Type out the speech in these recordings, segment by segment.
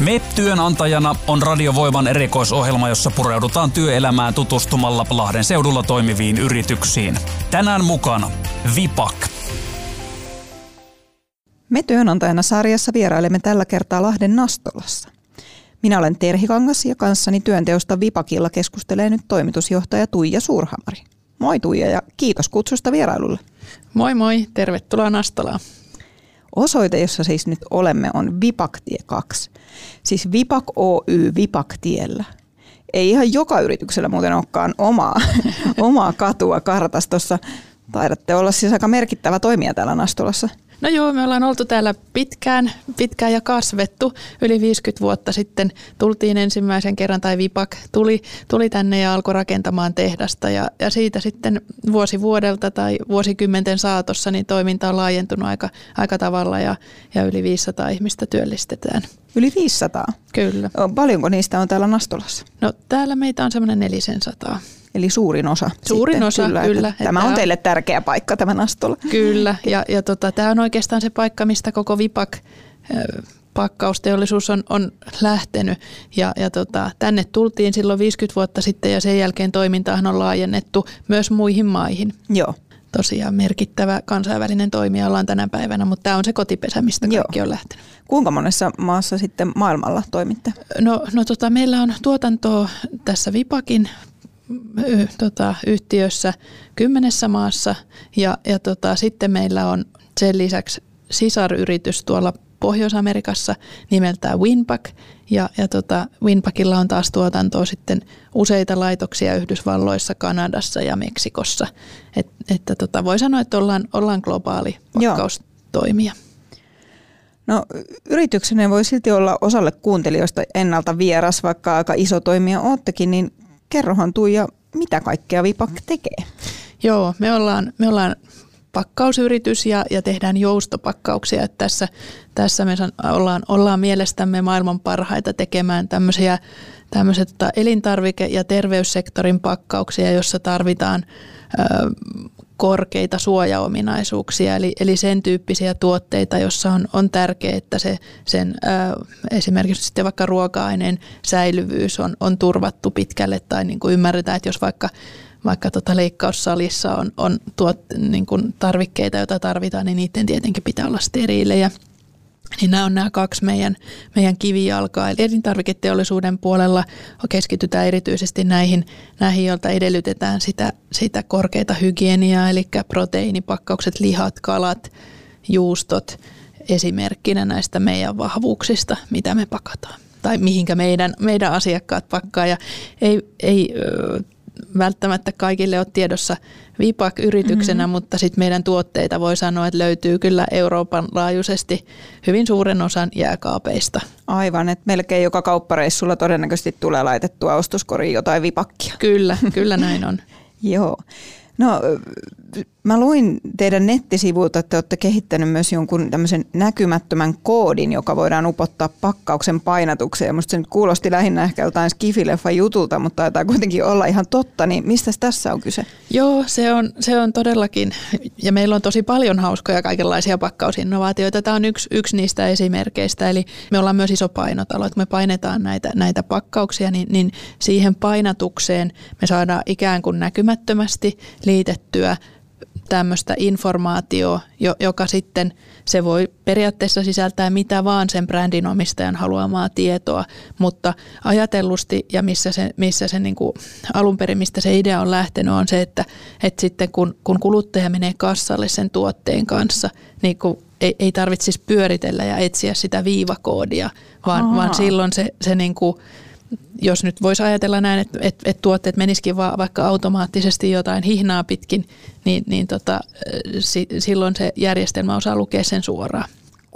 Me työnantajana on Radiovoiman erikoisohjelma, jossa pureudutaan työelämään tutustumalla Lahden seudulla toimiviin yrityksiin. Tänään mukana Vipak. Me työnantajana sarjassa vierailemme tällä kertaa Lahden Nastolassa. Minä olen Terhi Kangas ja kanssani työnteosta Vipakilla keskustelee nyt toimitusjohtaja Tuija Suurhamari. Moi Tuija ja kiitos kutsusta vierailulle. Moi moi, tervetuloa Nastolaan. Osoite, jossa siis nyt olemme, on Vipaktie 2. Siis Vipak Oy Vipaktiellä. Ei ihan joka yrityksellä muuten olekaan omaa, omaa katua kartastossa. Taidatte olla siis aika merkittävä toimija täällä Nastolassa. No joo, me ollaan oltu täällä pitkään, pitkään ja kasvettu. Yli 50 vuotta sitten tultiin ensimmäisen kerran, tai Vipak tuli, tuli tänne ja alkoi rakentamaan tehdasta. Ja, ja siitä sitten vuosi vuodelta tai vuosikymmenten saatossa niin toiminta on laajentunut aika, aika tavalla ja, ja yli 500 ihmistä työllistetään. Yli 500? Kyllä. Paljonko niistä on täällä Nastolassa? No täällä meitä on semmoinen 400. Eli suurin osa. Suurin sitten, osa, kyllä. kyllä että tämä on teille tärkeä paikka, tämä Nastola. Kyllä, ja, ja tota, tämä on oikeastaan se paikka, mistä koko Vipak pakkausteollisuus on, on lähtenyt. Ja, ja tota, tänne tultiin silloin 50 vuotta sitten ja sen jälkeen toimintaahan on laajennettu myös muihin maihin. Joo. Tosiaan merkittävä kansainvälinen toimija ollaan tänä päivänä, mutta tämä on se kotipesä, mistä kaikki Joo. on lähtenyt. Kuinka monessa maassa sitten maailmalla toimitte? No, no tota, meillä on tuotantoa tässä Vipakin tota, yhtiössä kymmenessä maassa ja, ja tota, sitten meillä on sen lisäksi sisaryritys tuolla Pohjois-Amerikassa nimeltään Winpack ja, ja tota, Winpackilla on taas tuotantoa sitten useita laitoksia Yhdysvalloissa, Kanadassa ja Meksikossa. Et, että tota, voi sanoa, että ollaan, ollaan globaali pakkaustoimija. No yrityksenne voi silti olla osalle kuuntelijoista ennalta vieras, vaikka aika iso toimija oottekin, niin kerrohan Tuija, mitä kaikkea Vipak tekee? Joo, me ollaan, me ollaan pakkausyritys ja, ja tehdään joustopakkauksia. Että tässä, tässä me ollaan, ollaan mielestämme maailman parhaita tekemään tämmöisiä tämmöiset tota, elintarvike- ja terveyssektorin pakkauksia, jossa tarvitaan ö, korkeita suojaominaisuuksia, eli, eli sen tyyppisiä tuotteita, jossa on, on tärkeää, että se, sen ö, esimerkiksi sitten vaikka ruoka-aineen säilyvyys on, on turvattu pitkälle, tai niin kuin ymmärretään, että jos vaikka vaikka tota leikkaussalissa on, on tuot, niin kuin tarvikkeita, joita tarvitaan, niin niiden tietenkin pitää olla steriilejä. Niin nämä on nämä kaksi meidän, meidän kivijalkaa. Eli elintarviketeollisuuden puolella keskitytään erityisesti näihin, näihin joilta edellytetään sitä, sitä korkeita hygieniaa, eli proteiinipakkaukset, lihat, kalat, juustot esimerkkinä näistä meidän vahvuuksista, mitä me pakataan tai mihinkä meidän, meidän asiakkaat pakkaa. Ja ei, ei välttämättä kaikille ole tiedossa Vipak yrityksenä, mm-hmm. mutta sitten meidän tuotteita voi sanoa, että löytyy kyllä Euroopan laajuisesti hyvin suuren osan jääkaapeista. Aivan, että melkein joka kauppareissulla todennäköisesti tulee laitettua ostoskoriin jotain Vipakkia. Kyllä, kyllä näin on. Joo. No mä luin teidän nettisivuilta, että te olette kehittänyt myös jonkun tämmöisen näkymättömän koodin, joka voidaan upottaa pakkauksen painatukseen. Musta se nyt kuulosti lähinnä ehkä jotain skifileffa jutulta, mutta taitaa kuitenkin olla ihan totta. Niin mistä tässä on kyse? Joo, se on, se on todellakin. Ja meillä on tosi paljon hauskoja kaikenlaisia pakkausinnovaatioita. Tämä on yksi, yksi niistä esimerkkeistä. Eli me ollaan myös iso painotalo, että me painetaan näitä, näitä pakkauksia, niin, niin siihen painatukseen me saadaan ikään kuin näkymättömästi liitettyä tämmöistä informaatiota, joka sitten se voi periaatteessa sisältää mitä vaan sen brändin omistajan haluamaa tietoa, mutta ajatellusti ja missä se, missä se niin kuin alun perin, mistä se idea on lähtenyt, on se, että, että sitten kun, kun kuluttaja menee kassalle sen tuotteen kanssa, niin kun ei, ei tarvitsisi pyöritellä ja etsiä sitä viivakoodia, vaan, vaan silloin se, se niin kuin jos nyt voisi ajatella näin, että, että, että tuotteet menisikin vaan vaikka automaattisesti jotain hihnaa pitkin, niin, niin tota, silloin se järjestelmä osaa lukea sen suoraan.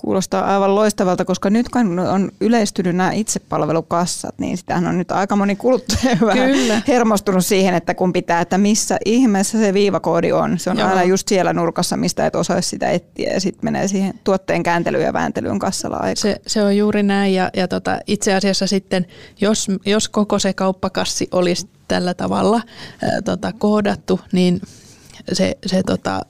Kuulostaa aivan loistavalta, koska nyt kun on yleistynyt nämä itsepalvelukassat, niin sitähän on nyt aika moni kuluttaja Kyllä. hermostunut siihen, että kun pitää, että missä ihmeessä se viivakoodi on. Se on Joo. aina just siellä nurkassa, mistä et osaisi sitä etsiä ja sitten menee siihen tuotteen kääntelyyn ja vääntelyyn kassalla aika. Se, se on juuri näin ja, ja tota, itse asiassa sitten, jos, jos koko se kauppakassi olisi tällä tavalla ää, tota, koodattu, niin se, se tota,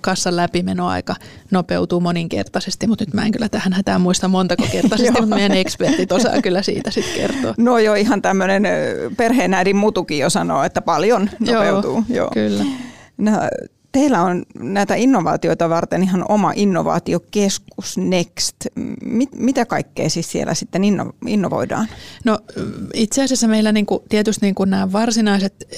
kassan läpimenoaika nopeutuu moninkertaisesti, mutta nyt mä en kyllä tähän hätään muista montako kertaisesti, mutta meidän ekspertit osaa kyllä siitä sitten kertoa. No jo ihan tämmöinen perheenäidin mutukin jo sanoo, että paljon nopeutuu. Joo, joo. kyllä. No, teillä on näitä innovaatioita varten ihan oma innovaatiokeskus Next. Mit, mitä kaikkea siis siellä sitten inno, innovoidaan? No itse asiassa meillä niinku, tietysti niinku nämä varsinaiset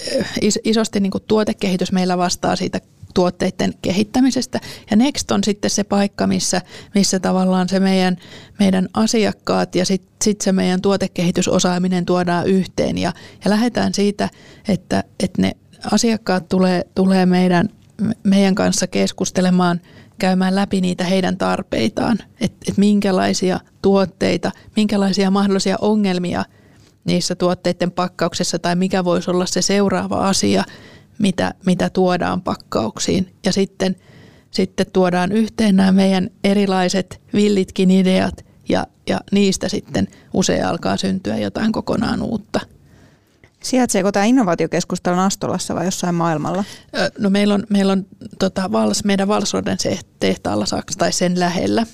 is, isosti niinku tuotekehitys meillä vastaa siitä tuotteiden kehittämisestä. Ja Next on sitten se paikka, missä, missä tavallaan se meidän, meidän asiakkaat ja sitten sit se meidän tuotekehitysosaaminen tuodaan yhteen. Ja, ja lähdetään siitä, että, että ne asiakkaat tulee, tulee meidän meidän kanssa keskustelemaan, käymään läpi niitä heidän tarpeitaan, että et minkälaisia tuotteita, minkälaisia mahdollisia ongelmia niissä tuotteiden pakkauksessa tai mikä voisi olla se seuraava asia, mitä, mitä tuodaan pakkauksiin. Ja sitten, sitten tuodaan yhteen nämä meidän erilaiset villitkin ideat ja, ja niistä sitten usein alkaa syntyä jotain kokonaan uutta – Sijaitseeko tämä innovaatiokeskus täällä Astolassa vai jossain maailmalla? No meillä on, meillä on tota, Vals, meidän Valsroden tehtaalla Saksa, tai sen lähellä.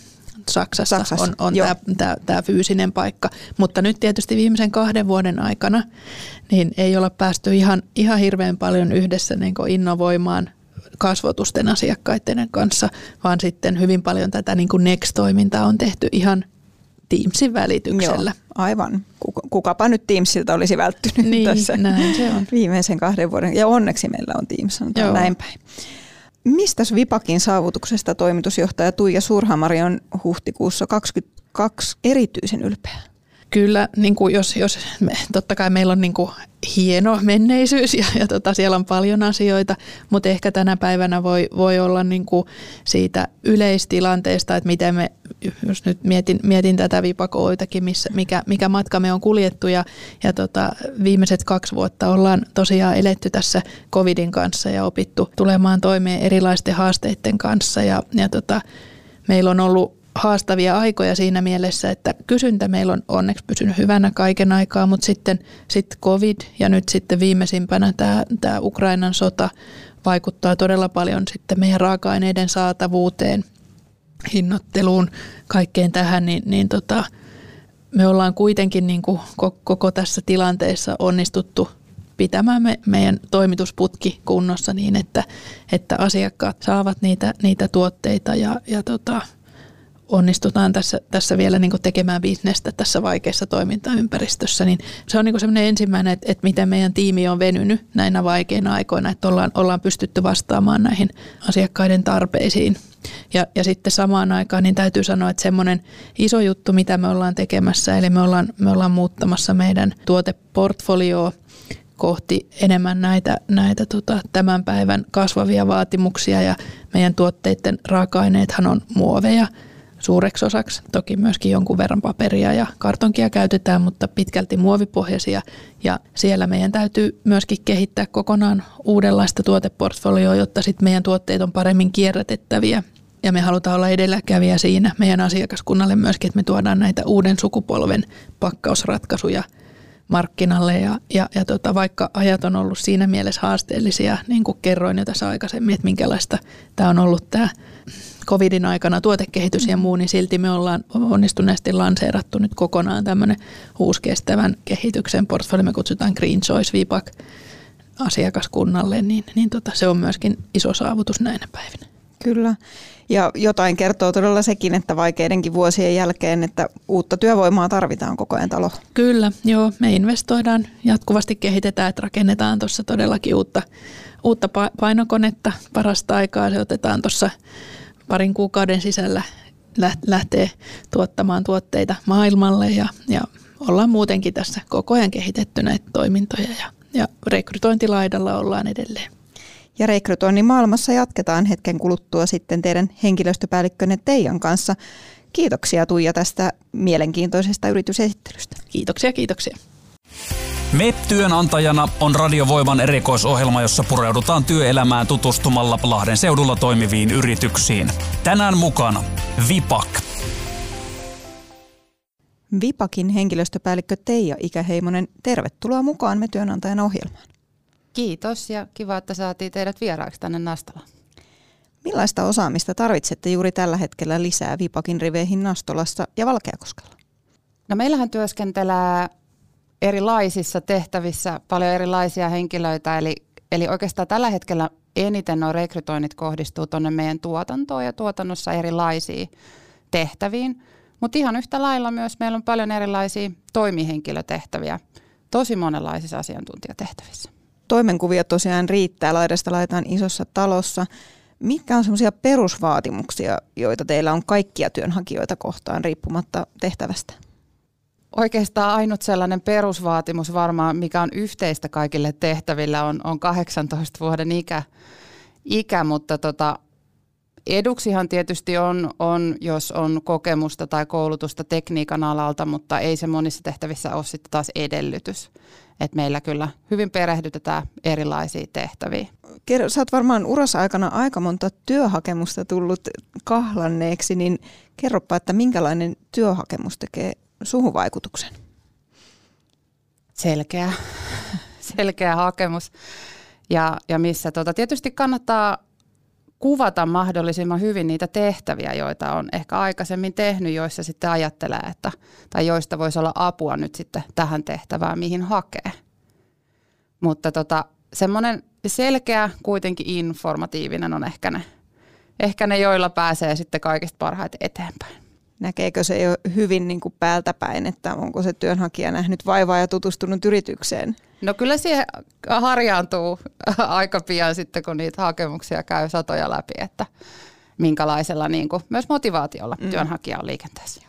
Saksassa, Saksassa on, on tämä, tämä, tämä fyysinen paikka. Mutta nyt tietysti viimeisen kahden vuoden aikana niin ei olla päästy ihan, ihan hirveän paljon yhdessä niin innovoimaan kasvotusten asiakkaiden kanssa, vaan sitten hyvin paljon tätä niin kuin Next-toimintaa on tehty ihan Teamsin välityksellä. Joo, aivan. Kukapa nyt Teamsilta olisi välttynyt niin, tässä näin se on. viimeisen kahden vuoden. Ja onneksi meillä on Teams, on näin päin. Mistä Vipakin saavutuksesta toimitusjohtaja Tuija Surhamari on huhtikuussa 2022 erityisen ylpeä? Kyllä, niin kuin jos, jos me, totta kai meillä on niin kuin hieno menneisyys ja, ja tota, siellä on paljon asioita, mutta ehkä tänä päivänä voi, voi olla niin kuin siitä yleistilanteesta, että miten me, jos nyt mietin, mietin tätä vipakoitakin, missä, mikä, mikä matka me on kuljettu ja, ja tota, viimeiset kaksi vuotta ollaan tosiaan eletty tässä covidin kanssa ja opittu tulemaan toimeen erilaisten haasteiden kanssa ja, ja tota, meillä on ollut haastavia aikoja siinä mielessä, että kysyntä meillä on onneksi pysynyt hyvänä kaiken aikaa, mutta sitten sit COVID ja nyt sitten viimeisimpänä tämä, tämä Ukrainan sota vaikuttaa todella paljon sitten meidän raaka-aineiden saatavuuteen, hinnoitteluun, kaikkeen tähän, niin, niin tota, me ollaan kuitenkin niin kuin koko tässä tilanteessa onnistuttu pitämään me, meidän toimitusputki kunnossa niin, että, että asiakkaat saavat niitä, niitä tuotteita ja, ja tota, onnistutaan tässä, tässä vielä niin kuin tekemään bisnestä tässä vaikeassa toimintaympäristössä, niin se on niin semmoinen ensimmäinen, että, että miten meidän tiimi on venynyt näinä vaikeina aikoina, että ollaan, ollaan pystytty vastaamaan näihin asiakkaiden tarpeisiin. Ja, ja sitten samaan aikaan niin täytyy sanoa, että semmoinen iso juttu, mitä me ollaan tekemässä, eli me ollaan, me ollaan muuttamassa meidän tuoteportfolioa kohti enemmän näitä, näitä tota, tämän päivän kasvavia vaatimuksia ja meidän tuotteiden raaka-aineethan on muoveja – suureksi osaksi. Toki myöskin jonkun verran paperia ja kartonkia käytetään, mutta pitkälti muovipohjaisia. Ja siellä meidän täytyy myöskin kehittää kokonaan uudenlaista tuoteportfolioa, jotta sitten meidän tuotteet on paremmin kierrätettäviä. Ja me halutaan olla edelläkävijä siinä meidän asiakaskunnalle myöskin, että me tuodaan näitä uuden sukupolven pakkausratkaisuja markkinalle. Ja, ja, ja tota, vaikka ajat on ollut siinä mielessä haasteellisia, niin kuin kerroin jo tässä aikaisemmin, että minkälaista tämä on ollut tämä covidin aikana tuotekehitys ja muu, niin silti me ollaan onnistuneesti lanseerattu nyt kokonaan tämmöinen uusi kestävän kehityksen portfolio, me kutsutaan Green Choice VPAC asiakaskunnalle, niin, niin tota, se on myöskin iso saavutus näinä päivinä. Kyllä. Ja jotain kertoo todella sekin, että vaikeidenkin vuosien jälkeen, että uutta työvoimaa tarvitaan koko ajan talo. Kyllä, joo. Me investoidaan, jatkuvasti kehitetään, että rakennetaan tuossa todellakin uutta, uutta painokonetta parasta aikaa. Se otetaan tuossa parin kuukauden sisällä lähtee tuottamaan tuotteita maailmalle ja, ja ollaan muutenkin tässä koko ajan kehitetty näitä toimintoja ja, ja rekrytointilaidalla ollaan edelleen. Ja rekrytoinnin maailmassa jatketaan hetken kuluttua sitten teidän henkilöstöpäällikkönne Teijan kanssa. Kiitoksia Tuija tästä mielenkiintoisesta yritysesittelystä. Kiitoksia, kiitoksia. Me työnantajana on Radiovoiman erikoisohjelma, jossa pureudutaan työelämään tutustumalla Lahden seudulla toimiviin yrityksiin. Tänään mukana Vipak. Vipakin henkilöstöpäällikkö Teija Ikäheimonen, tervetuloa mukaan Me työnantajan ohjelmaan. Kiitos ja kiva, että saatiin teidät vieraaksi tänne Nastolaan. Millaista osaamista tarvitsette juuri tällä hetkellä lisää Vipakin riveihin Nastolassa ja Valkeakoskella? No meillähän työskentelee erilaisissa tehtävissä paljon erilaisia henkilöitä, eli, eli oikeastaan tällä hetkellä eniten nuo rekrytoinnit kohdistuu tuonne meidän tuotantoon ja tuotannossa erilaisiin tehtäviin. Mutta ihan yhtä lailla myös meillä on paljon erilaisia toimihenkilötehtäviä tosi monenlaisissa asiantuntijatehtävissä. Toimenkuvia tosiaan riittää laidasta laitaan isossa talossa. Mitkä on semmoisia perusvaatimuksia, joita teillä on kaikkia työnhakijoita kohtaan riippumatta tehtävästä? Oikeastaan ainut sellainen perusvaatimus varmaan, mikä on yhteistä kaikille tehtävillä, on, on 18 vuoden ikä, ikä mutta tota, eduksihan tietysti on, on, jos on kokemusta tai koulutusta tekniikan alalta, mutta ei se monissa tehtävissä ole sitten taas edellytys. Et meillä kyllä hyvin perehdytetään erilaisia tehtäviä. Kerro, sä oot varmaan urassa aikana aika monta työhakemusta tullut kahlanneeksi, niin kerropa, että minkälainen työhakemus tekee suhun vaikutuksen? Selkeä, selkeä hakemus. Ja, ja missä tota, tietysti kannattaa kuvata mahdollisimman hyvin niitä tehtäviä, joita on ehkä aikaisemmin tehnyt, joissa sitten ajattelee, että, tai joista voisi olla apua nyt sitten tähän tehtävään, mihin hakee. Mutta tota, semmoinen selkeä, kuitenkin informatiivinen on ehkä ne, ehkä ne, joilla pääsee sitten kaikista parhaiten eteenpäin. Näkeekö se jo hyvin niin kuin päältä päin, että onko se työnhakija nähnyt vaivaa ja tutustunut yritykseen? No kyllä siihen harjaantuu aika pian sitten, kun niitä hakemuksia käy satoja läpi, että minkälaisella niin kuin, myös motivaatiolla mm. työnhakija on liikenteessä.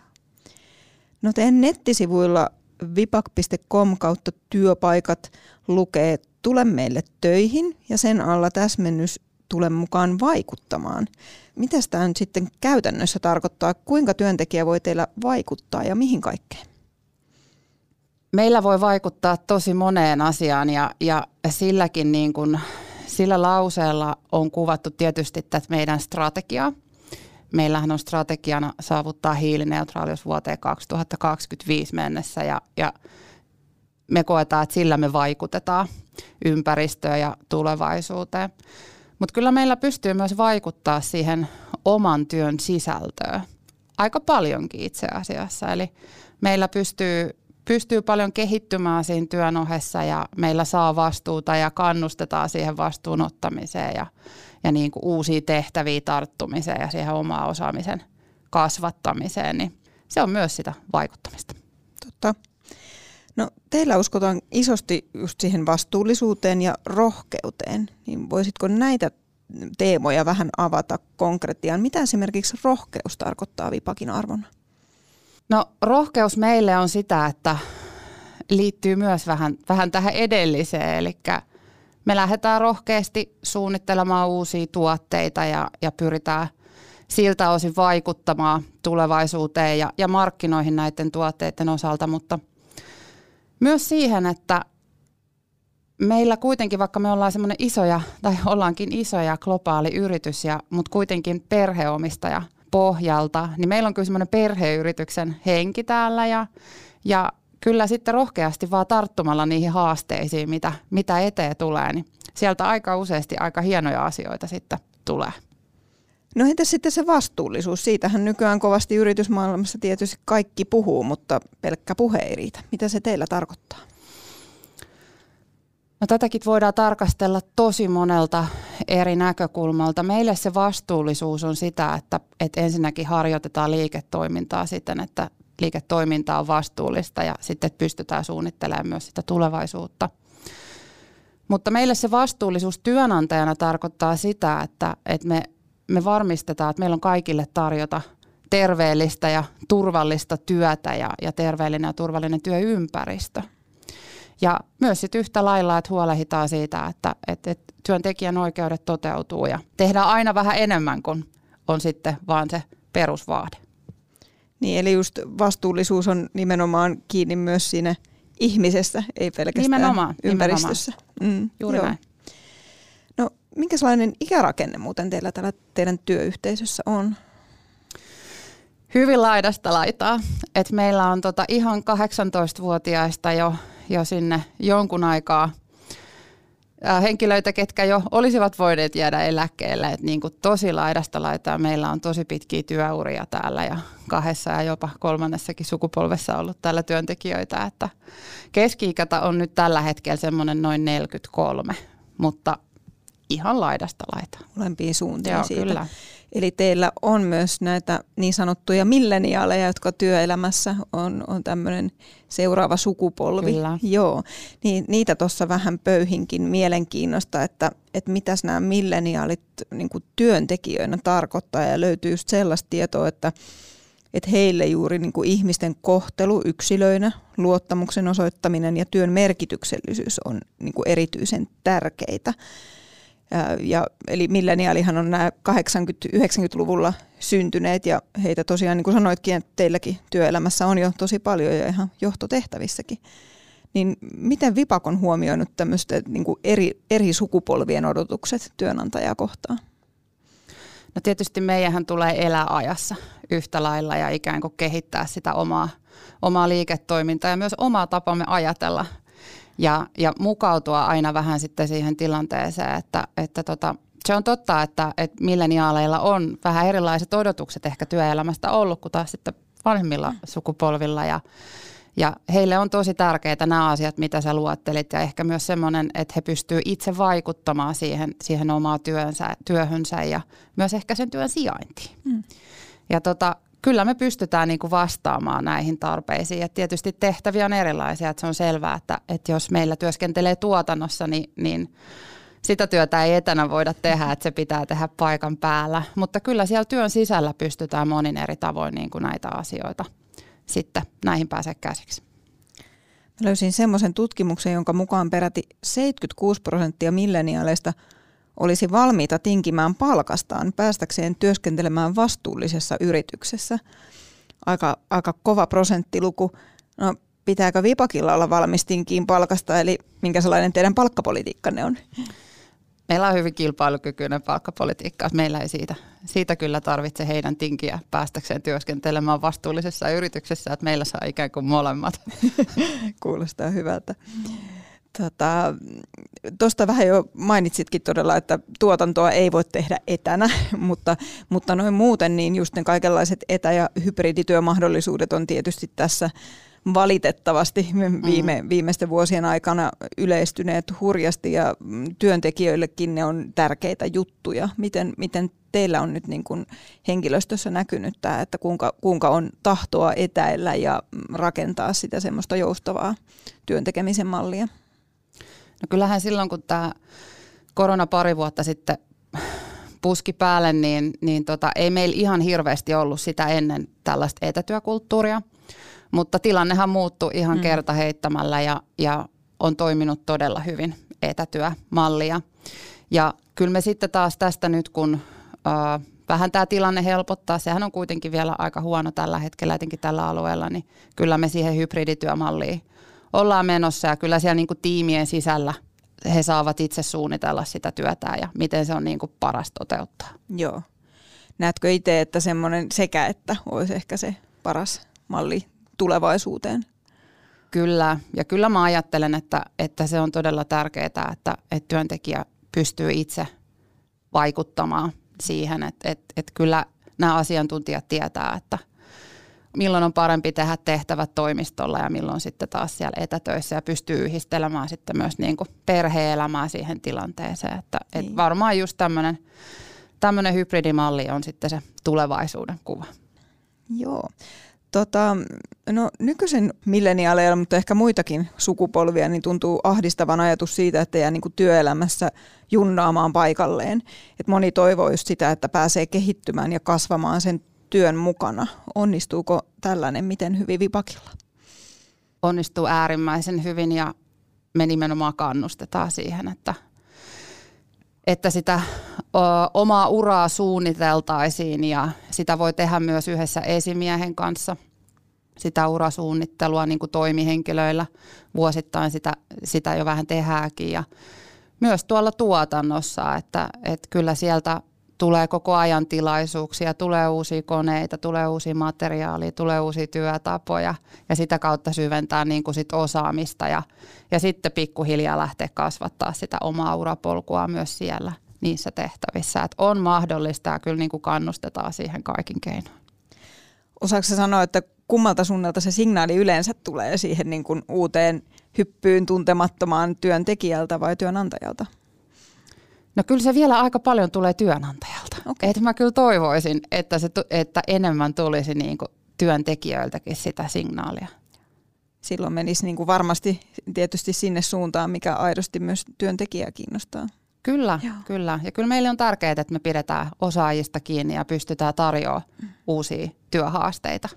No teidän nettisivuilla vipak.com kautta työpaikat lukee Tule meille töihin ja sen alla täsmennys tule mukaan vaikuttamaan. Mitä tämä nyt sitten käytännössä tarkoittaa? Kuinka työntekijä voi teillä vaikuttaa ja mihin kaikkeen? Meillä voi vaikuttaa tosi moneen asiaan ja, ja silläkin niin kuin, sillä lauseella on kuvattu tietysti tätä meidän strategiaa. Meillähän on strategiana saavuttaa hiilineutraalius vuoteen 2025 mennessä ja, ja me koetaan, että sillä me vaikutetaan ympäristöön ja tulevaisuuteen. Mutta kyllä meillä pystyy myös vaikuttaa siihen oman työn sisältöön aika paljonkin itse asiassa. Eli meillä pystyy, pystyy paljon kehittymään siinä työn ohessa ja meillä saa vastuuta ja kannustetaan siihen vastuun ottamiseen ja, ja niin kuin uusia tehtäviä tarttumiseen ja siihen omaa osaamisen kasvattamiseen, niin se on myös sitä vaikuttamista. Totta. No teillä uskotaan isosti just siihen vastuullisuuteen ja rohkeuteen, niin voisitko näitä teemoja vähän avata konkretiaan? Mitä esimerkiksi rohkeus tarkoittaa Vipakin arvona? No rohkeus meille on sitä, että liittyy myös vähän, vähän tähän edelliseen, eli me lähdetään rohkeasti suunnittelemaan uusia tuotteita ja, ja pyritään siltä osin vaikuttamaan tulevaisuuteen ja, ja markkinoihin näiden tuotteiden osalta, mutta – myös siihen, että meillä kuitenkin, vaikka me ollaan semmoinen isoja, tai ollaankin isoja globaali yritys, ja, mutta kuitenkin perheomistaja pohjalta, niin meillä on kyllä semmoinen perheyrityksen henki täällä, ja, ja kyllä sitten rohkeasti vaan tarttumalla niihin haasteisiin, mitä, mitä eteen tulee, niin sieltä aika useasti aika hienoja asioita sitten tulee. No entäs sitten se vastuullisuus? Siitähän nykyään kovasti yritysmaailmassa tietysti kaikki puhuu, mutta pelkkä puhe ei riitä. Mitä se teillä tarkoittaa? No tätäkin voidaan tarkastella tosi monelta eri näkökulmalta. Meille se vastuullisuus on sitä, että, että ensinnäkin harjoitetaan liiketoimintaa siten, että liiketoiminta on vastuullista ja sitten pystytään suunnittelemaan myös sitä tulevaisuutta. Mutta meille se vastuullisuus työnantajana tarkoittaa sitä, että, että me me varmistetaan, että meillä on kaikille tarjota terveellistä ja turvallista työtä ja, ja terveellinen ja turvallinen työympäristö. Ja myös sit yhtä lailla, että huolehditaan siitä, että, että, että työntekijän oikeudet toteutuu ja tehdään aina vähän enemmän kuin on sitten vaan se perusvaade. Niin, eli just vastuullisuus on nimenomaan kiinni myös siinä ihmisessä, ei pelkästään nimenomaan, ympäristössä. Nimenomaan. Mm, Juuri joo. näin. Minkälainen ikärakenne muuten teillä täällä teidän työyhteisössä on? Hyvin laidasta laitaa. Et meillä on tota ihan 18-vuotiaista jo, jo sinne jonkun aikaa henkilöitä, ketkä jo olisivat voineet jäädä eläkkeelle. Et niin kuin tosi laidasta laitaa. Meillä on tosi pitkiä työuria täällä ja kahdessa ja jopa kolmannessakin sukupolvessa ollut täällä työntekijöitä. Että keski on nyt tällä hetkellä semmoinen noin 43, mutta ihan laidasta laita. Molempiin suuntiin Joo, siitä. Kyllä. Eli teillä on myös näitä niin sanottuja milleniaaleja, jotka työelämässä on, on tämmöinen seuraava sukupolvi. Kyllä. Joo, niin, niitä tuossa vähän pöyhinkin mielenkiinnosta, että, että mitäs nämä milleniaalit niin työntekijöinä tarkoittaa ja löytyy just sellaista tietoa, että, että heille juuri niin kuin ihmisten kohtelu yksilöinä, luottamuksen osoittaminen ja työn merkityksellisyys on niin kuin erityisen tärkeitä. Ja, eli milleniaalihan on nämä 80-90-luvulla syntyneet ja heitä tosiaan, niin kuin sanoitkin, että teilläkin työelämässä on jo tosi paljon ja ihan johtotehtävissäkin. Niin miten Vipak on huomioinut tämmöistä niin eri, eri sukupolvien odotukset työnantajaa kohtaan? No tietysti meidän tulee elää ajassa yhtä lailla ja ikään kuin kehittää sitä omaa, omaa liiketoimintaa ja myös omaa tapamme ajatella – ja, ja mukautua aina vähän sitten siihen tilanteeseen, että, että tota, se on totta, että, että milleniaaleilla on vähän erilaiset odotukset ehkä työelämästä ollut kuin taas sitten vanhemmilla mm. sukupolvilla ja, ja heille on tosi tärkeitä nämä asiat, mitä sä luottelit ja ehkä myös semmoinen, että he pystyvät itse vaikuttamaan siihen, siihen omaan työnsä, työhönsä ja myös ehkä sen työn sijaintiin. Mm. Ja tota, kyllä me pystytään niin kuin vastaamaan näihin tarpeisiin. Ja tietysti tehtäviä on erilaisia, että se on selvää, että, että jos meillä työskentelee tuotannossa, niin, niin sitä työtä ei etänä voida tehdä, että se pitää tehdä paikan päällä. Mutta kyllä siellä työn sisällä pystytään monin eri tavoin niin kuin näitä asioita sitten näihin pääsee käsiksi. Löysin semmoisen tutkimuksen, jonka mukaan peräti 76 prosenttia milleniaaleista – olisi valmiita tinkimään palkastaan päästäkseen työskentelemään vastuullisessa yrityksessä. Aika, aika kova prosenttiluku. No, pitääkö Vipakilla olla valmis tinkiin palkasta, eli minkä sellainen teidän palkkapolitiikkanne on? Meillä on hyvin kilpailukykyinen palkkapolitiikka. Meillä ei siitä, siitä kyllä tarvitse heidän tinkiä päästäkseen työskentelemään vastuullisessa yrityksessä, että meillä saa ikään kuin molemmat. Kuulostaa hyvältä. Tuosta tota, vähän jo mainitsitkin todella, että tuotantoa ei voi tehdä etänä, mutta, mutta noin muuten niin just ne kaikenlaiset etä- ja hybridityömahdollisuudet on tietysti tässä valitettavasti viime, mm. viimeisten vuosien aikana yleistyneet hurjasti ja työntekijöillekin ne on tärkeitä juttuja. Miten, miten teillä on nyt niin kuin henkilöstössä näkynyt tämä, että kuinka, kuinka on tahtoa etäillä ja rakentaa sitä semmoista joustavaa työntekemisen mallia? No kyllähän silloin, kun tämä korona pari vuotta sitten puski päälle, niin, niin tota, ei meillä ihan hirveästi ollut sitä ennen tällaista etätyökulttuuria. Mutta tilannehan muuttui ihan mm. kerta heittämällä ja, ja on toiminut todella hyvin etätyömallia. Ja kyllä me sitten taas tästä nyt, kun äh, vähän tämä tilanne helpottaa, sehän on kuitenkin vielä aika huono tällä hetkellä, etenkin tällä alueella, niin kyllä me siihen hybridityömalliin ollaan menossa ja kyllä siellä niin kuin tiimien sisällä he saavat itse suunnitella sitä työtä ja miten se on niin kuin paras toteuttaa. Joo. Näetkö itse, että semmoinen sekä että olisi ehkä se paras malli tulevaisuuteen? Kyllä, ja kyllä mä ajattelen, että, että se on todella tärkeää, että, että työntekijä pystyy itse vaikuttamaan siihen, että, että, että kyllä nämä asiantuntijat tietää, että – milloin on parempi tehdä tehtävät toimistolla ja milloin sitten taas siellä etätöissä ja pystyy yhdistelemään sitten myös niin kuin perhe-elämää siihen tilanteeseen. Että, niin. et varmaan just tämmöinen tämmöinen hybridimalli on sitten se tulevaisuuden kuva. Joo. Tota, no nykyisen milleniaaleilla, mutta ehkä muitakin sukupolvia, niin tuntuu ahdistavan ajatus siitä, että jää niin kuin työelämässä junnaamaan paikalleen. Et moni toivoo just sitä, että pääsee kehittymään ja kasvamaan sen työn mukana. Onnistuuko tällainen miten hyvin Vipakilla? Onnistuu äärimmäisen hyvin ja me nimenomaan kannustetaan siihen, että, että sitä omaa uraa suunniteltaisiin ja sitä voi tehdä myös yhdessä esimiehen kanssa sitä urasuunnittelua niin kuin toimihenkilöillä. Vuosittain sitä, sitä jo vähän tehdäänkin ja myös tuolla tuotannossa, että, että kyllä sieltä tulee koko ajan tilaisuuksia, tulee uusia koneita, tulee uusia materiaalia, tulee uusia työtapoja ja sitä kautta syventää niin kuin sit osaamista ja, ja sitten pikkuhiljaa lähteä kasvattaa sitä omaa urapolkua myös siellä niissä tehtävissä. Et on mahdollista ja kyllä niin kuin kannustetaan siihen kaikin keinoin. Osaatko sanoa, että kummalta suunnalta se signaali yleensä tulee siihen niin kuin uuteen hyppyyn tuntemattomaan työntekijältä vai työnantajalta? No kyllä se vielä aika paljon tulee työnantajalta. Okay. Et mä kyllä toivoisin, että, se, että enemmän tulisi niin kuin työntekijöiltäkin sitä signaalia. Silloin menisi niin kuin varmasti tietysti sinne suuntaan, mikä aidosti myös työntekijää kiinnostaa. Kyllä, Joo. kyllä. Ja kyllä meille on tärkeää, että me pidetään osaajista kiinni ja pystytään tarjoamaan mm. uusia työhaasteita.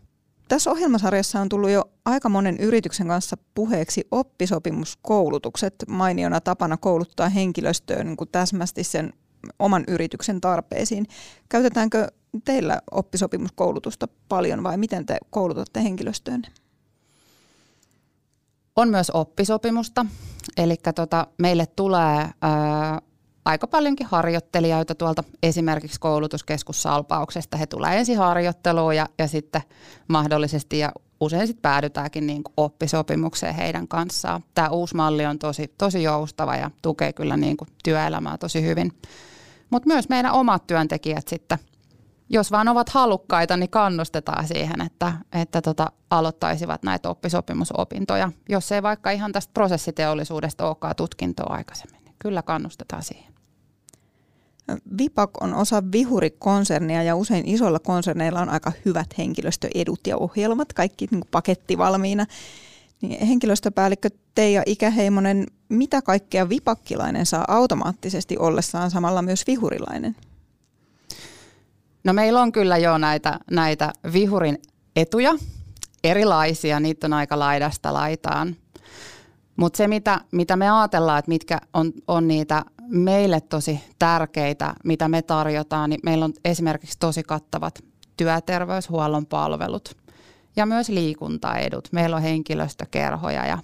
Tässä ohjelmasarjassa on tullut jo aika monen yrityksen kanssa puheeksi oppisopimuskoulutukset mainiona tapana kouluttaa henkilöstöön niin kuin täsmästi sen oman yrityksen tarpeisiin. Käytetäänkö teillä oppisopimuskoulutusta paljon vai miten te koulutatte henkilöstöön? On myös oppisopimusta, eli tota, meille tulee ää, aika paljonkin harjoittelijoita tuolta esimerkiksi koulutuskeskus Salpauksesta. He tulee ensin harjoitteluun ja, ja sitten mahdollisesti ja usein sitten päädytäänkin niin kuin oppisopimukseen heidän kanssaan. Tämä uusi malli on tosi, tosi joustava ja tukee kyllä niin kuin työelämää tosi hyvin. Mutta myös meidän omat työntekijät sitten, jos vaan ovat halukkaita, niin kannustetaan siihen, että, että tota, aloittaisivat näitä oppisopimusopintoja, jos ei vaikka ihan tästä prosessiteollisuudesta olekaan tutkintoa aikaisemmin. Niin kyllä kannustetaan siihen. Vipak on osa Vihuri-konsernia ja usein isoilla konserneilla on aika hyvät henkilöstöedut ja ohjelmat, kaikki niin paketti valmiina. Niin henkilöstöpäällikkö Teija Ikäheimonen, mitä kaikkea vipakkilainen saa automaattisesti ollessaan samalla myös vihurilainen? No meillä on kyllä jo näitä, näitä vihurin etuja, erilaisia, niitä on aika laidasta laitaan. Mutta se, mitä, mitä me ajatellaan, että mitkä on, on niitä meille tosi tärkeitä, mitä me tarjotaan, niin meillä on esimerkiksi tosi kattavat työterveyshuollon palvelut ja myös liikuntaedut. Meillä on henkilöstökerhoja ja,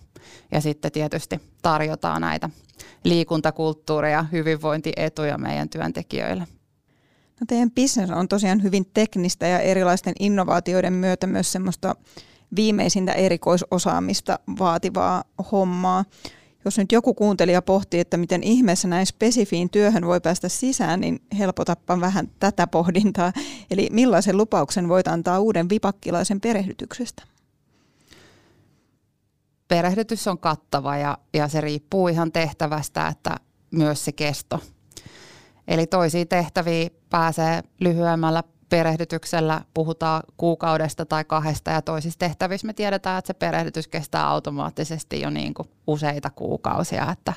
ja sitten tietysti tarjotaan näitä liikuntakulttuuria ja hyvinvointietuja meidän työntekijöille. No teidän business on tosiaan hyvin teknistä ja erilaisten innovaatioiden myötä myös semmoista viimeisintä erikoisosaamista vaativaa hommaa. Jos nyt joku kuuntelija pohtii, että miten ihmeessä näin spesifiin työhön voi päästä sisään, niin helpotappa vähän tätä pohdintaa. Eli millaisen lupauksen voit antaa uuden vipakkilaisen perehdytyksestä? Perehdytys on kattava ja, ja se riippuu ihan tehtävästä, että myös se kesto. Eli toisia tehtäviä pääsee lyhyemmällä perehdytyksellä puhutaan kuukaudesta tai kahdesta ja toisissa tehtävissä me tiedetään, että se perehdytys kestää automaattisesti jo niin kuin useita kuukausia. Että,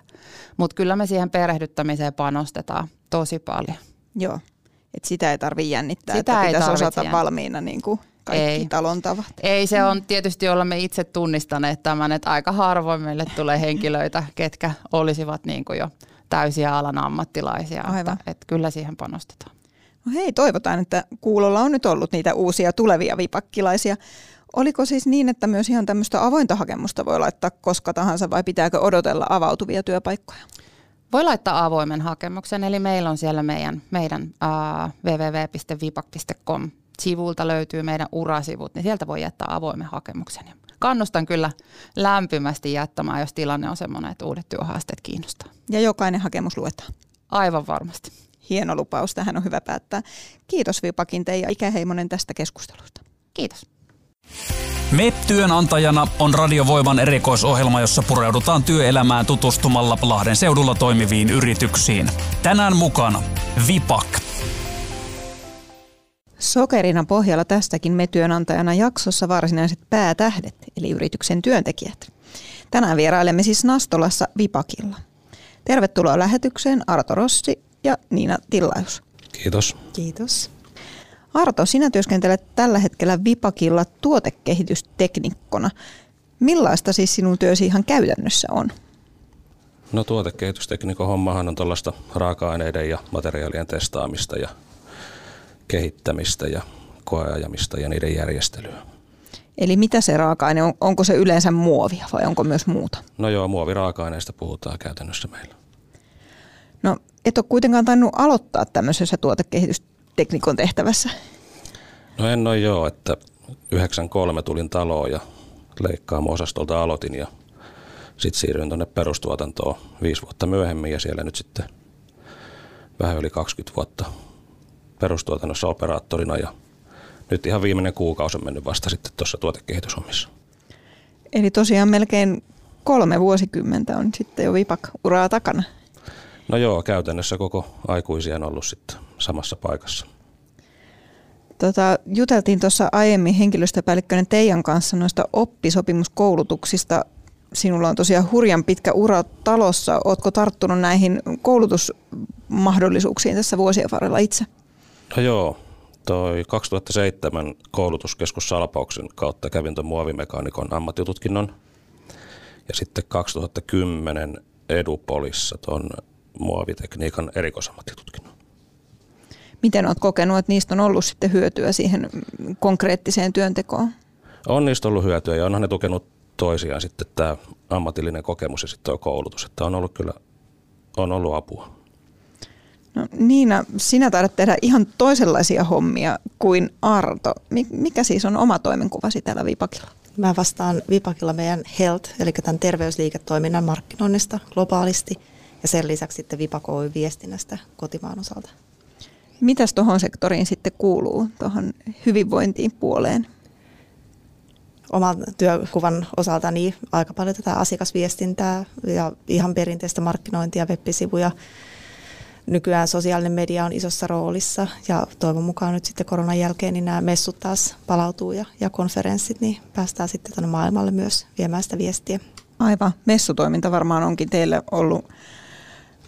mutta kyllä me siihen perehdyttämiseen panostetaan tosi paljon. Joo, että sitä ei tarvitse jännittää, sitä että pitäisi osata jännittää. valmiina niin kuin kaikki ei. talon tavat. Ei, se on tietysti, jolla me itse tunnistaneet tämän, että aika harvoin meille tulee henkilöitä, ketkä olisivat niin kuin jo täysiä alan ammattilaisia. Aivan. Että, että kyllä siihen panostetaan. No hei, toivotaan, että kuulolla on nyt ollut niitä uusia tulevia vipakkilaisia. Oliko siis niin, että myös ihan tämmöistä avointa hakemusta voi laittaa koska tahansa vai pitääkö odotella avautuvia työpaikkoja? Voi laittaa avoimen hakemuksen, eli meillä on siellä meidän, meidän uh, www.vipak.com sivulta löytyy meidän urasivut, niin sieltä voi jättää avoimen hakemuksen. Kannustan kyllä lämpimästi jättämään, jos tilanne on sellainen, että uudet työhaasteet kiinnostaa. Ja jokainen hakemus luetaan? Aivan varmasti hieno lupaus, tähän on hyvä päättää. Kiitos Vipakin Teija Ikäheimonen tästä keskustelusta. Kiitos. MEP-työnantajana on Radiovoiman erikoisohjelma, jossa pureudutaan työelämään tutustumalla Lahden seudulla toimiviin yrityksiin. Tänään mukana Vipak. Sokerina pohjalla tästäkin me työnantajana jaksossa varsinaiset päätähdet, eli yrityksen työntekijät. Tänään vierailemme siis Nastolassa Vipakilla. Tervetuloa lähetykseen Arto Rossi ja Niina Tillaus. Kiitos. Kiitos. Arto, sinä työskentelet tällä hetkellä Vipakilla tuotekehitysteknikkona. Millaista siis sinun työsi ihan käytännössä on? No tuotekehitysteknikon hommahan on tuollaista raaka-aineiden ja materiaalien testaamista ja kehittämistä ja koeajamista ja niiden järjestelyä. Eli mitä se raaka-aine on? Onko se yleensä muovia vai onko myös muuta? No joo, muoviraaka-aineista puhutaan käytännössä meillä. No et ole kuitenkaan tainnut aloittaa tämmöisessä tuotekehitysteknikon tehtävässä. No en ole joo, että 93 tulin taloon ja leikkaamo-osastolta aloitin ja sitten siirryin tuonne perustuotantoon viisi vuotta myöhemmin ja siellä nyt sitten vähän yli 20 vuotta perustuotannossa operaattorina ja nyt ihan viimeinen kuukausi on mennyt vasta sitten tuossa tuotekehityshommissa. Eli tosiaan melkein kolme vuosikymmentä on sitten jo Vipak-uraa takana. No joo, käytännössä koko aikuisia on ollut sitten samassa paikassa. Tota, juteltiin tuossa aiemmin henkilöstöpäällikköinen Teijan kanssa noista oppisopimuskoulutuksista. Sinulla on tosiaan hurjan pitkä ura talossa. Oletko tarttunut näihin koulutusmahdollisuuksiin tässä vuosien varrella itse? No joo, toi 2007 koulutuskeskus Salpauksen kautta kävin tuon muovimekaanikon ammattitutkinnon. Ja sitten 2010 Edupolissa tuon muovitekniikan erikoisammattitutkinnon. Miten olet kokenut, että niistä on ollut sitten hyötyä siihen konkreettiseen työntekoon? On niistä ollut hyötyä ja onhan ne tukenut toisiaan sitten tämä ammatillinen kokemus ja sitten tuo koulutus. Että on ollut kyllä on ollut apua. No Niina, sinä taidat tehdä ihan toisenlaisia hommia kuin Arto. Mikä siis on oma toimenkuvasi täällä Vipakilla? Mä vastaan Vipakilla meidän Health, eli tämän terveysliiketoiminnan markkinoinnista globaalisti ja sen lisäksi sitten Vipakoi viestinnästä kotimaan osalta. Mitäs tuohon sektoriin sitten kuuluu, tuohon hyvinvointiin puoleen? Oman työkuvan osalta niin aika paljon tätä asiakasviestintää ja ihan perinteistä markkinointia, web-sivuja, nykyään sosiaalinen media on isossa roolissa ja toivon mukaan nyt sitten koronan jälkeen niin nämä messut taas palautuu ja, ja konferenssit, niin päästään sitten tuonne maailmalle myös viemään sitä viestiä. Aivan. Messutoiminta varmaan onkin teille ollut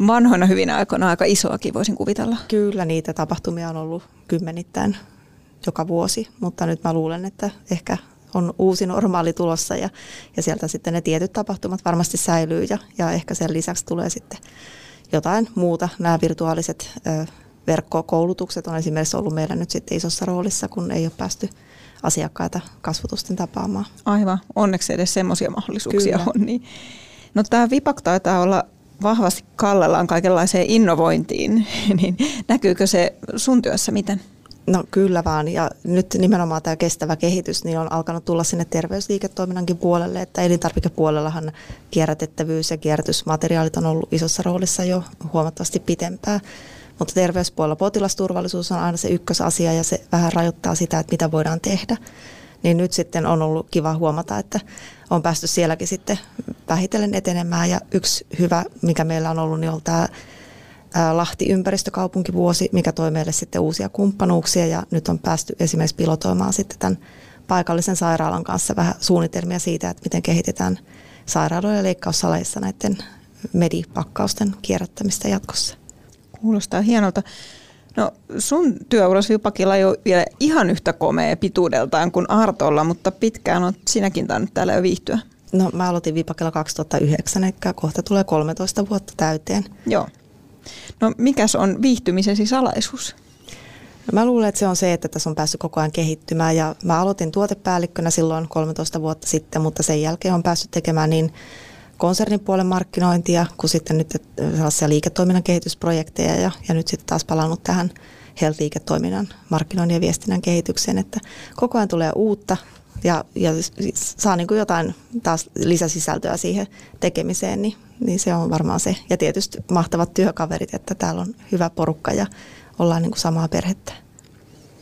vanhoina hyvinä aikoina aika isoakin, voisin kuvitella. Kyllä, niitä tapahtumia on ollut kymmenittäin joka vuosi, mutta nyt mä luulen, että ehkä on uusi normaali tulossa ja, ja sieltä sitten ne tietyt tapahtumat varmasti säilyy ja, ja ehkä sen lisäksi tulee sitten jotain muuta. Nämä virtuaaliset ö, verkkokoulutukset on esimerkiksi ollut meillä nyt sitten isossa roolissa, kun ei ole päästy asiakkaita kasvotusten tapaamaan. Aivan, onneksi edes semmoisia mahdollisuuksia Kyllä. on. Niin. No tämä Vipak taitaa olla vahvasti kallellaan kaikenlaiseen innovointiin, niin näkyykö se sun työssä miten? No kyllä vaan, ja nyt nimenomaan tämä kestävä kehitys niin on alkanut tulla sinne terveysliiketoiminnankin puolelle, että elintarvikepuolellahan kierrätettävyys ja kierrätysmateriaalit on ollut isossa roolissa jo huomattavasti pitempään. Mutta terveyspuolella potilasturvallisuus on aina se ykkösasia ja se vähän rajoittaa sitä, että mitä voidaan tehdä. Niin nyt sitten on ollut kiva huomata, että on päästy sielläkin sitten vähitellen etenemään. Ja yksi hyvä, mikä meillä on ollut, niin on tämä Lahti ympäristökaupunkivuosi, mikä toi meille sitten uusia kumppanuuksia ja nyt on päästy esimerkiksi pilotoimaan sitten tämän paikallisen sairaalan kanssa vähän suunnitelmia siitä, että miten kehitetään sairaaloiden leikkaussaleissa näiden medipakkausten kierrättämistä jatkossa. Kuulostaa hienolta. No sun työurasi Vipakilla ei ole vielä ihan yhtä komea pituudeltaan kuin Artolla, mutta pitkään on sinäkin tainnut täällä jo viihtyä. No mä aloitin Vipakilla 2009, eli kohta tulee 13 vuotta täyteen. Joo. No mikäs on viihtymisesi salaisuus? No mä luulen, että se on se, että tässä on päässyt koko ajan kehittymään ja mä aloitin tuotepäällikkönä silloin 13 vuotta sitten, mutta sen jälkeen on päässyt tekemään niin konsernin puolen markkinointia kuin sitten nyt sellaisia liiketoiminnan kehitysprojekteja ja, ja nyt sitten taas palannut tähän health-liiketoiminnan markkinoinnin ja viestinnän kehitykseen, että koko ajan tulee uutta ja, ja saa niin kuin jotain taas lisäsisältöä siihen tekemiseen, niin, niin se on varmaan se. Ja tietysti mahtavat työkaverit, että täällä on hyvä porukka ja ollaan niin kuin samaa perhettä.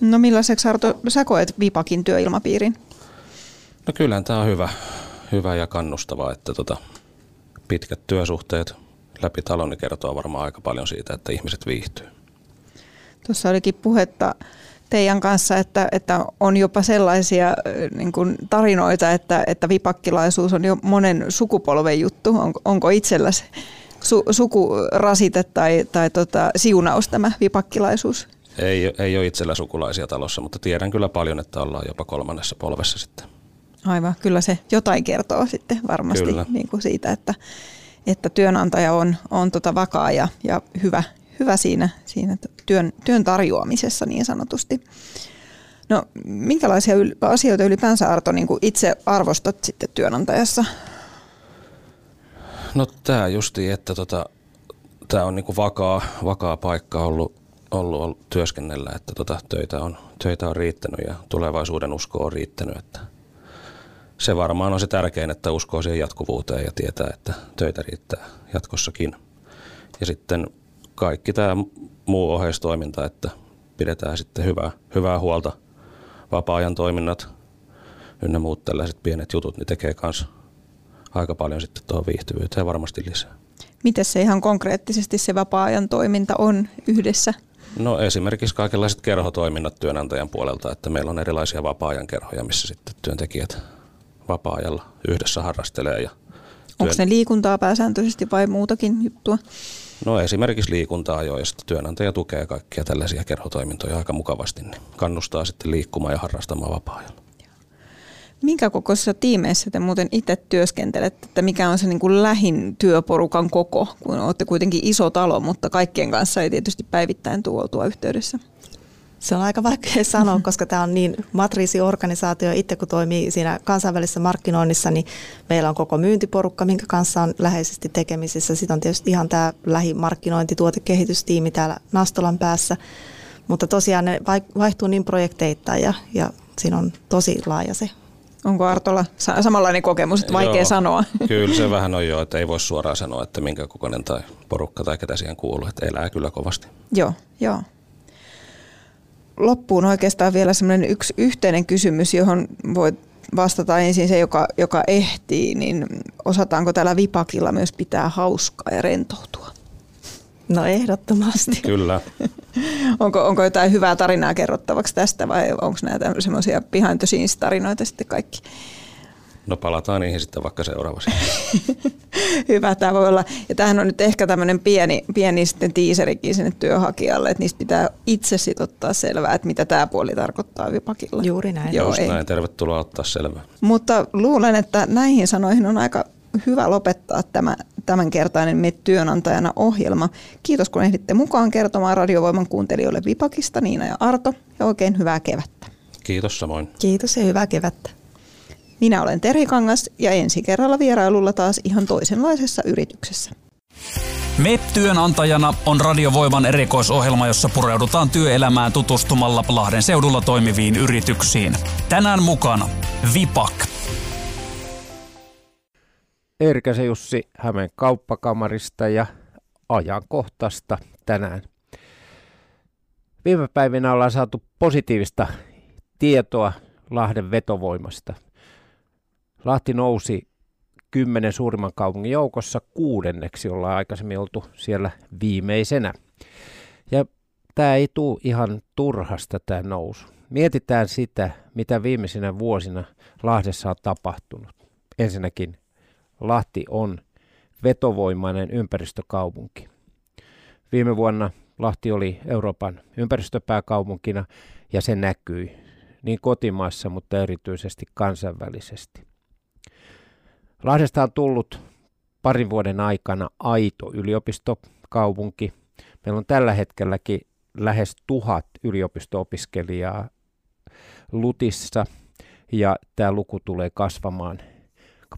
No millaiseksi Arto, sä koet Vipakin työilmapiirin? No kyllähän tämä on hyvä, hyvä ja kannustavaa, että tota, pitkät työsuhteet läpi talon niin kertoo varmaan aika paljon siitä, että ihmiset viihtyy. Tuossa olikin puhetta teidän kanssa, että, että on jopa sellaisia niin kuin tarinoita, että, että vipakkilaisuus on jo monen sukupolven juttu. On, onko itselläsi su, sukurasite tai, tai tota, siunaus tämä vipakkilaisuus? Ei, ei ole itsellä sukulaisia talossa, mutta tiedän kyllä paljon, että ollaan jopa kolmannessa polvessa sitten. Aivan, kyllä se jotain kertoo sitten varmasti niin kuin siitä, että, että työnantaja on, on tota vakaa ja, ja hyvä, hyvä siinä, siinä työn, työn tarjoamisessa niin sanotusti. No, minkälaisia asioita ylipäänsä Arto niin kuin itse arvostat sitten työnantajassa? No tämä justi, että tota, tämä on niin kuin vakaa, vakaa paikka ollut, ollut, ollut työskennellä, että tota, töitä, on, töitä on riittänyt ja tulevaisuuden usko on riittänyt. Että se varmaan on se tärkein, että uskoo siihen jatkuvuuteen ja tietää, että töitä riittää jatkossakin. Ja sitten kaikki tämä muu oheistoiminta, että pidetään sitten hyvää, hyvää huolta. Vapaa-ajan toiminnat ynnä muut tällaiset pienet jutut, niin tekee myös aika paljon sitten tuohon viihtyvyyteen varmasti lisää. Miten se ihan konkreettisesti se vapaa-ajan toiminta on yhdessä? No esimerkiksi kaikenlaiset kerhotoiminnat työnantajan puolelta, että meillä on erilaisia vapaa-ajan kerhoja, missä sitten työntekijät vapaa-ajalla yhdessä harrastelee. Ja työn... Onko ne liikuntaa pääsääntöisesti vai muutakin juttua? No esimerkiksi liikuntaa jo, ja sitten työnantaja tukee kaikkia tällaisia kerhotoimintoja aika mukavasti, niin kannustaa sitten liikkumaan ja harrastamaan vapaa-ajalla. Minkä kokoisissa tiimeissä te muuten itse työskentelette, että mikä on se niin kuin lähin työporukan koko, kun olette kuitenkin iso talo, mutta kaikkien kanssa ei tietysti päivittäin tuoltua yhteydessä? Se on aika vaikea sanoa, koska tämä on niin matriisiorganisaatio. Itse kun toimii siinä kansainvälisessä markkinoinnissa, niin meillä on koko myyntiporukka, minkä kanssa on läheisesti tekemisissä. Sitten on tietysti ihan tämä lähimarkkinointi, tuotekehitystiimi täällä Nastolan päässä. Mutta tosiaan ne vaihtuu niin projekteittain ja, ja siinä on tosi laaja se Onko Artolla samanlainen kokemus, että vaikea Joo, sanoa? Kyllä se vähän on jo, että ei voi suoraan sanoa, että minkä kokoinen tai porukka tai ketä siihen kuuluu, että elää kyllä kovasti. Joo, joo. Loppuun oikeastaan vielä semmoinen yksi yhteinen kysymys, johon voi vastata ensin se, joka, joka ehtii, niin osataanko täällä Vipakilla myös pitää hauskaa ja rentoutua? No ehdottomasti. Kyllä. onko, onko jotain hyvää tarinaa kerrottavaksi tästä vai onko näitä semmoisia behind the scenes tarinoita sitten kaikki? No palataan niihin sitten vaikka seuraavassa. Hyvä, tämä voi olla. Ja tämähän on nyt ehkä tämmöinen pieni, pieni sitten tiiserikin sinne työhakijalle, että niistä pitää itse sitten ottaa selvää, että mitä tämä puoli tarkoittaa Vipakilla. Juuri näin. Joo, Just ei. näin, tervetuloa ottaa selvää. Mutta luulen, että näihin sanoihin on aika hyvä lopettaa tämä tämänkertainen Me työnantajana ohjelma. Kiitos kun ehditte mukaan kertomaan Radiovoiman kuuntelijoille Vipakista, Niina ja Arto, ja oikein hyvää kevättä. Kiitos samoin. Kiitos ja hyvää kevättä. Minä olen Terhi Kangas ja ensi kerralla vierailulla taas ihan toisenlaisessa yrityksessä. Me työnantajana on Radiovoiman erikoisohjelma, jossa pureudutaan työelämään tutustumalla Lahden seudulla toimiviin yrityksiin. Tänään mukana Vipak – Erkäse Jussi Hämeen kauppakamarista ja ajankohtaista tänään. Viime päivinä ollaan saatu positiivista tietoa Lahden vetovoimasta. Lahti nousi kymmenen suurimman kaupungin joukossa kuudenneksi, ollaan aikaisemmin oltu siellä viimeisenä. Ja tämä ei tule ihan turhasta tämä nousu. Mietitään sitä, mitä viimeisinä vuosina Lahdessa on tapahtunut. Ensinnäkin Lahti on vetovoimainen ympäristökaupunki. Viime vuonna Lahti oli Euroopan ympäristöpääkaupunkina ja se näkyi niin kotimaassa, mutta erityisesti kansainvälisesti. Lahdesta on tullut parin vuoden aikana aito yliopistokaupunki. Meillä on tällä hetkelläkin lähes tuhat yliopisto-opiskelijaa Lutissa ja tämä luku tulee kasvamaan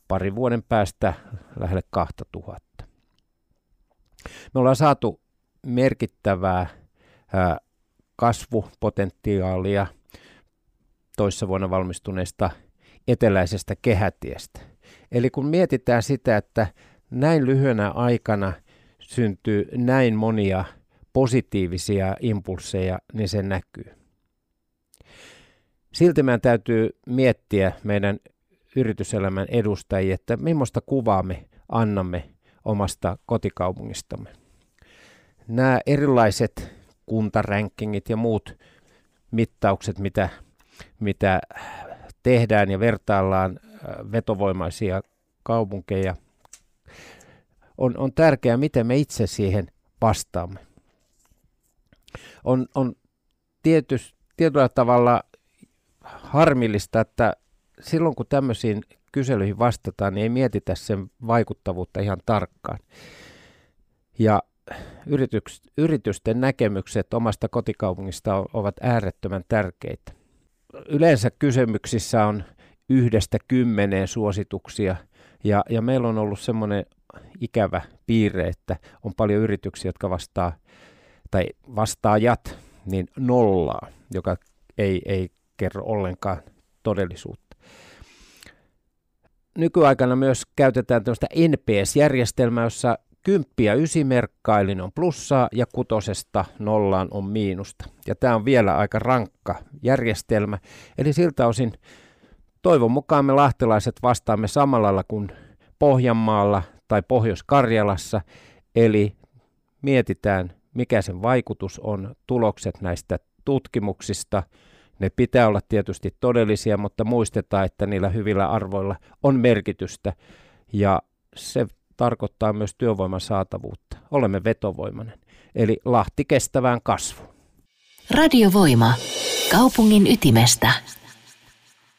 parin vuoden päästä lähelle 2000. Me ollaan saatu merkittävää ää, kasvupotentiaalia toissa vuonna valmistuneesta eteläisestä kehätiestä. Eli kun mietitään sitä, että näin lyhyenä aikana syntyy näin monia positiivisia impulseja, niin se näkyy. Silti meidän täytyy miettiä meidän yrityselämän edustajia, että millaista kuvaa me annamme omasta kotikaupungistamme. Nämä erilaiset kuntarankingit ja muut mittaukset, mitä, mitä tehdään ja vertaillaan äh, vetovoimaisia kaupunkeja, on, on tärkeää, miten me itse siihen vastaamme. On, on tietysti, tietyllä tavalla harmillista, että silloin kun tämmöisiin kyselyihin vastataan, niin ei mietitä sen vaikuttavuutta ihan tarkkaan. Ja yritysten näkemykset omasta kotikaupungista ovat äärettömän tärkeitä. Yleensä kysymyksissä on yhdestä kymmeneen suosituksia, ja, ja meillä on ollut semmoinen ikävä piirre, että on paljon yrityksiä, jotka vastaa tai vastaajat niin nollaa, joka ei, ei kerro ollenkaan todellisuutta. Nykyaikana myös käytetään tällaista NPS-järjestelmää, jossa kymppiä ysimerkkailin on plussaa ja kutosesta nollaan on miinusta. Ja tämä on vielä aika rankka järjestelmä. Eli siltä osin toivon mukaan me lahtelaiset vastaamme samalla lailla kuin Pohjanmaalla tai Pohjois-Karjalassa. Eli mietitään, mikä sen vaikutus on, tulokset näistä tutkimuksista. Ne pitää olla tietysti todellisia, mutta muistetaan, että niillä hyvillä arvoilla on merkitystä. Ja se tarkoittaa myös työvoiman saatavuutta. Olemme vetovoimainen. Eli Lahti kestävään kasvuun. Radiovoima. Kaupungin ytimestä.